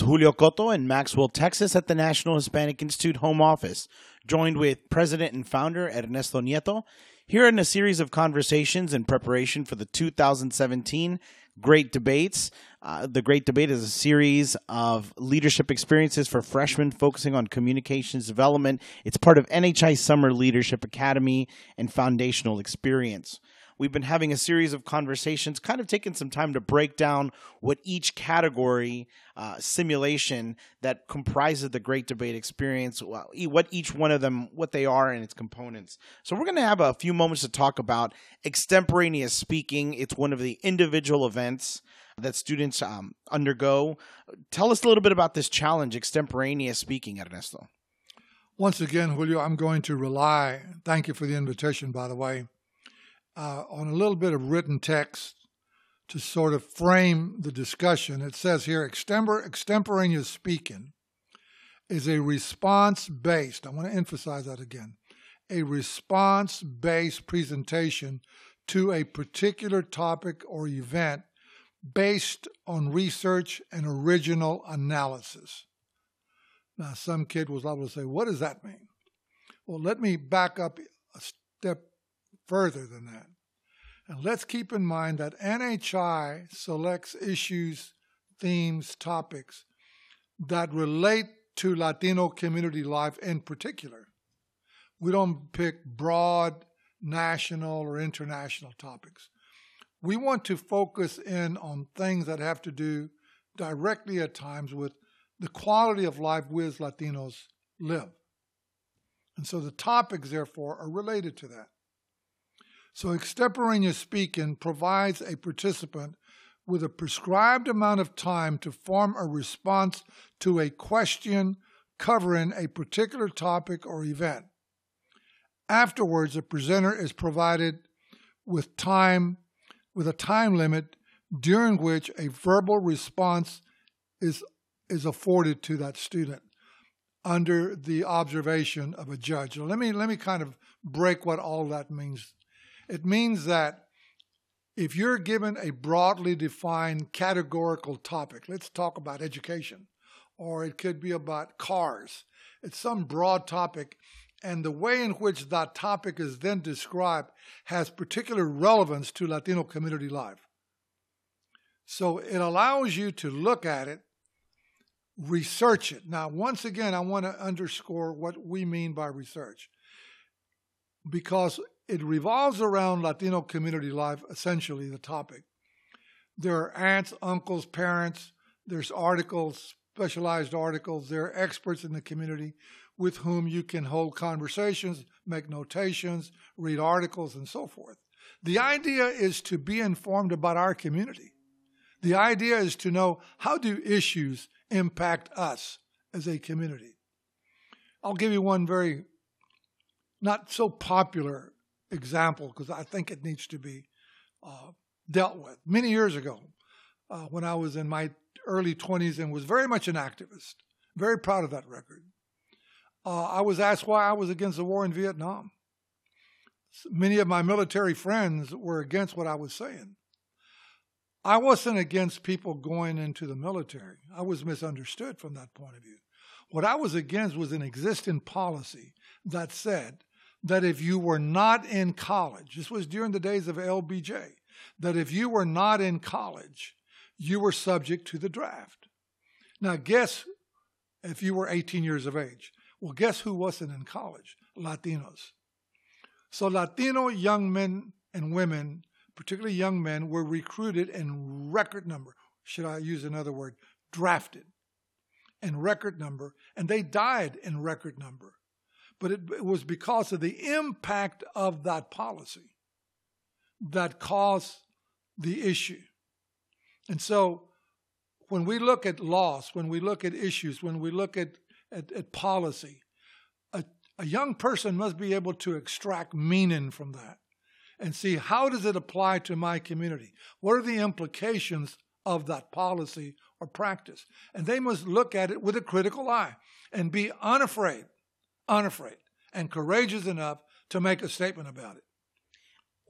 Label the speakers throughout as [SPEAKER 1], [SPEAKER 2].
[SPEAKER 1] Julio Coto in Maxwell, Texas, at the National Hispanic Institute home office, joined with President and founder Ernesto Nieto. Here in a series of conversations in preparation for the 2017 Great Debates. Uh, the Great Debate is a series of leadership experiences for freshmen focusing on communications development. It's part of NHI Summer Leadership Academy and Foundational Experience. We've been having a series of conversations, kind of taking some time to break down what each category uh, simulation that comprises the Great Debate experience, what each one of them, what they are, and its components. So we're going to have a few moments to talk about extemporaneous speaking. It's one of the individual events that students um, undergo. Tell us a little bit about this challenge, extemporaneous speaking, Ernesto.
[SPEAKER 2] Once again, Julio, I'm going to rely, thank you for the invitation, by the way, uh, on a little bit of written text to sort of frame the discussion. It says here extempor- extemporaneous speaking is a response based, I want to emphasize that again, a response based presentation to a particular topic or event based on research and original analysis. Now, some kid was able to say, What does that mean? Well, let me back up a step further than that. And let's keep in mind that NHI selects issues, themes, topics that relate to Latino community life in particular. We don't pick broad national or international topics. We want to focus in on things that have to do directly at times with the quality of life we as Latinos live. And so the topics, therefore, are related to that. So, extemporaneous speaking provides a participant with a prescribed amount of time to form a response to a question covering a particular topic or event. Afterwards, the presenter is provided with time with a time limit during which a verbal response is is afforded to that student under the observation of a judge. Let me let me kind of break what all that means it means that if you're given a broadly defined categorical topic, let's talk about education, or it could be about cars, it's some broad topic, and the way in which that topic is then described has particular relevance to Latino community life. So it allows you to look at it, research it. Now, once again, I want to underscore what we mean by research. Because it revolves around Latino community life, essentially, the topic. There are aunts, uncles, parents, there's articles, specialized articles, there are experts in the community with whom you can hold conversations, make notations, read articles, and so forth. The idea is to be informed about our community. The idea is to know how do issues impact us as a community. I'll give you one very not so popular example because I think it needs to be uh, dealt with. Many years ago, uh, when I was in my early 20s and was very much an activist, very proud of that record, uh, I was asked why I was against the war in Vietnam. Many of my military friends were against what I was saying. I wasn't against people going into the military. I was misunderstood from that point of view. What I was against was an existing policy that said that if you were not in college, this was during the days of LBJ, that if you were not in college, you were subject to the draft. Now, guess if you were 18 years of age. Well, guess who wasn't in college? Latinos. So, Latino young men and women, particularly young men, were recruited in record number. Should I use another word? Drafted in record number, and they died in record number but it, it was because of the impact of that policy that caused the issue. And so when we look at loss, when we look at issues, when we look at, at, at policy, a, a young person must be able to extract meaning from that and see how does it apply to my community? What are the implications of that policy or practice? And they must look at it with a critical eye and be unafraid unafraid and courageous enough to make a statement about it.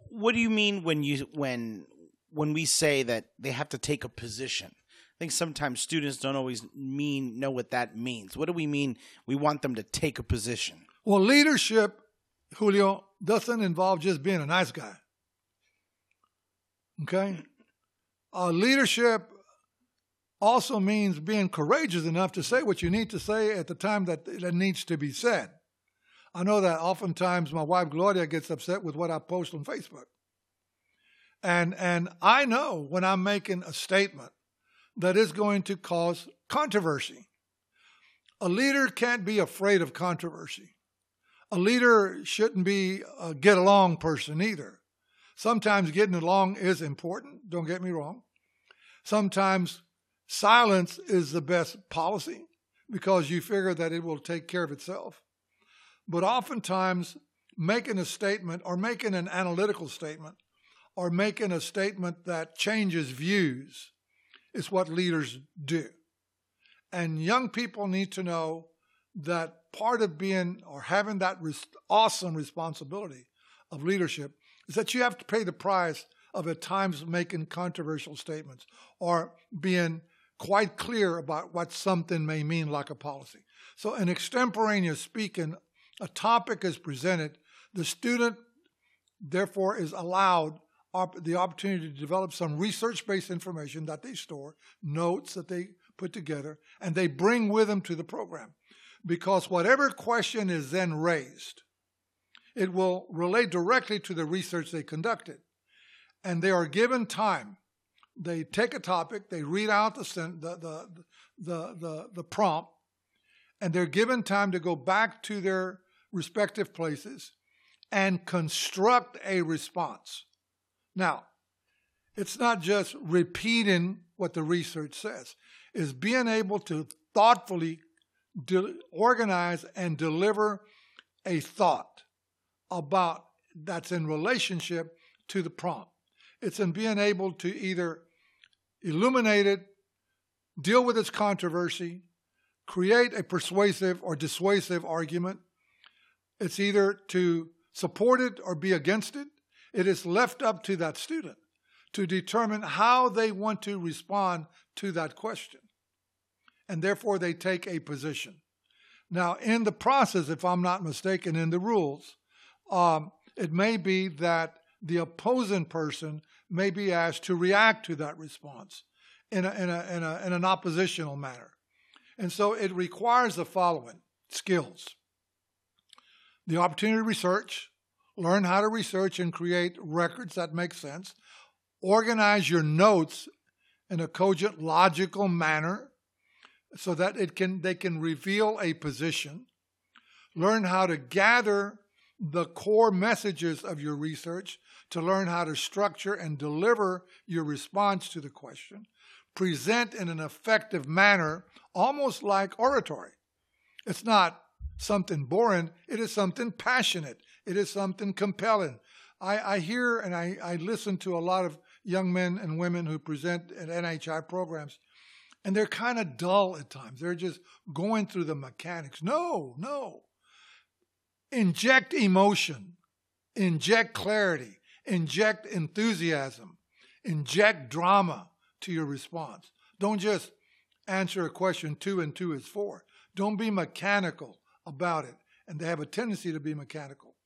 [SPEAKER 1] What do you mean when you when when we say that they have to take a position? I think sometimes students don't always mean know what that means. What do we mean? We want them to take a position.
[SPEAKER 2] Well, leadership, Julio, doesn't involve just being a nice guy. Okay? Uh, leadership also means being courageous enough to say what you need to say at the time that it needs to be said. I know that oftentimes my wife Gloria gets upset with what I post on Facebook. And and I know when I'm making a statement that is going to cause controversy. A leader can't be afraid of controversy. A leader shouldn't be a get along person either. Sometimes getting along is important, don't get me wrong. Sometimes silence is the best policy because you figure that it will take care of itself. But oftentimes, making a statement or making an analytical statement or making a statement that changes views is what leaders do. And young people need to know that part of being or having that res- awesome responsibility of leadership is that you have to pay the price of at times making controversial statements or being quite clear about what something may mean like a policy. So in extemporaneous speaking, a topic is presented, the student therefore is allowed op- the opportunity to develop some research based information that they store, notes that they put together, and they bring with them to the program. Because whatever question is then raised, it will relate directly to the research they conducted. And they are given time. They take a topic, they read out the, the, the, the, the, prompt, and they're given time to go back to their respective places and construct a response. Now, it's not just repeating what the research says, it's being able to thoughtfully de- organize and deliver a thought about that's in relationship to the prompt. It's in being able to either illuminate it, deal with its controversy, create a persuasive or dissuasive argument. It's either to support it or be against it. It is left up to that student to determine how they want to respond to that question. And therefore, they take a position. Now, in the process, if I'm not mistaken, in the rules, um, it may be that the opposing person may be asked to react to that response in, a, in, a, in, a, in an oppositional manner. And so it requires the following skills the opportunity to research, learn how to research and create records that make sense, organize your notes in a cogent, logical manner so that it can they can reveal a position, learn how to gather the core messages of your research to learn how to structure and deliver your response to the question, present in an effective manner, almost like oratory. It's not something boring, it is something passionate. It is something compelling. I, I hear and I, I listen to a lot of young men and women who present at NHI programs, and they're kind of dull at times. They're just going through the mechanics. No, no. Inject emotion, inject clarity, inject enthusiasm, inject drama to your response. Don't just answer a question two and two is four. Don't be mechanical about it. And they have a tendency to be mechanical.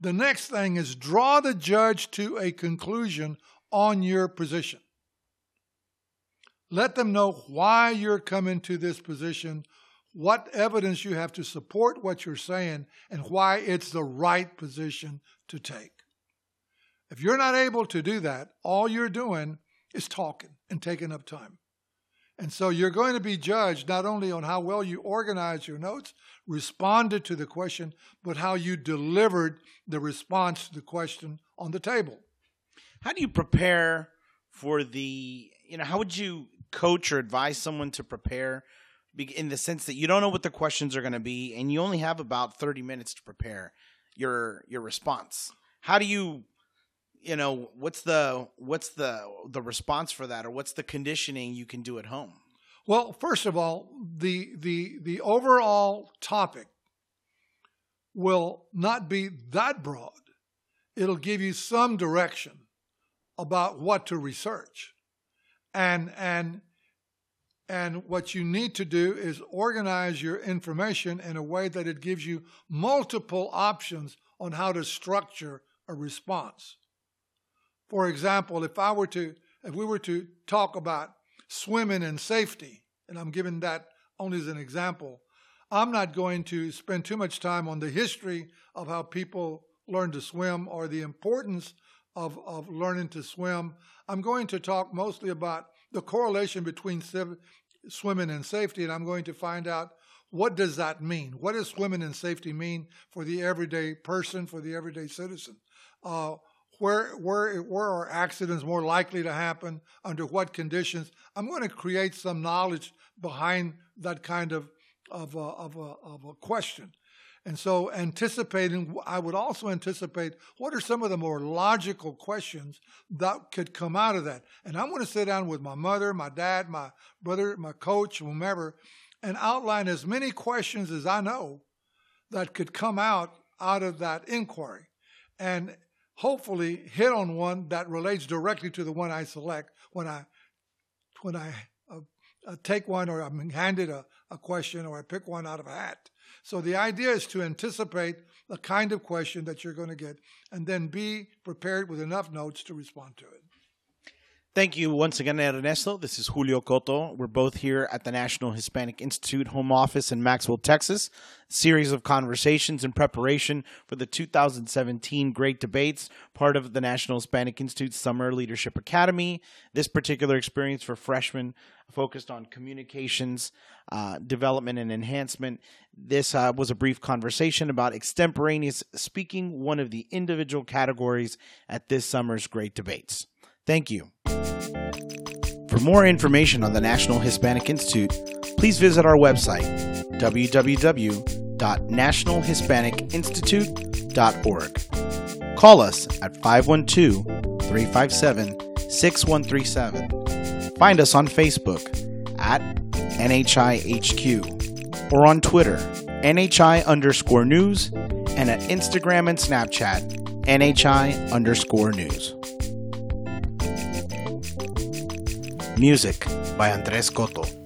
[SPEAKER 2] The next thing is draw the judge to a conclusion on your position. Let them know why you're coming to this position, what evidence you have to support what you're saying, and why it's the right position to take. If you're not able to do that, all you're doing is talking and taking up time. And so you're going to be judged not only on how well you organized your notes, responded to the question, but how you delivered the response to the question on the table.
[SPEAKER 1] How do you prepare for the, you know, how would you coach or advise someone to prepare in the sense that you don't know what the questions are going to be and you only have about 30 minutes to prepare your your response. How do you you know what's the what's the the response for that or what's the conditioning you can do at home?
[SPEAKER 2] Well first of all the the the overall topic will not be that broad. It'll give you some direction about what to research. And and And what you need to do is organize your information in a way that it gives you multiple options on how to structure a response. For example, if I were to if we were to talk about swimming and safety, and I'm giving that only as an example, I'm not going to spend too much time on the history of how people learn to swim or the importance of, of learning to swim. I'm going to talk mostly about the correlation between swimming and safety, and I'm going to find out what does that mean? What does swimming and safety mean for the everyday person, for the everyday citizen? Uh, where, where, where are accidents more likely to happen? Under what conditions? I'm going to create some knowledge behind that kind of, of, a, of, a, of a question. And so, anticipating, I would also anticipate what are some of the more logical questions that could come out of that. And I'm going to sit down with my mother, my dad, my brother, my coach, whomever, and outline as many questions as I know that could come out out of that inquiry. And hopefully hit on one that relates directly to the one I select when I when I uh, uh, take one or I'm handed a, a question or I pick one out of a hat. So the idea is to anticipate the kind of question that you're going to get and then be prepared with enough notes to respond to it.
[SPEAKER 1] Thank you once again, Ernesto. This is Julio Coto. We're both here at the National Hispanic Institute home office in Maxwell, Texas. Series of conversations in preparation for the 2017 Great Debates, part of the National Hispanic Institute Summer Leadership Academy. This particular experience for freshmen focused on communications, uh, development, and enhancement. This uh, was a brief conversation about extemporaneous speaking, one of the individual categories at this summer's Great Debates. Thank you. For more information on the National Hispanic Institute, please visit our website, www.nationalhispanicinstitute.org. Call us at 512 357 6137. Find us on Facebook at NHIHQ or on Twitter, NHI underscore news, and at Instagram and Snapchat, NHI underscore news. Music by Andrés Coto.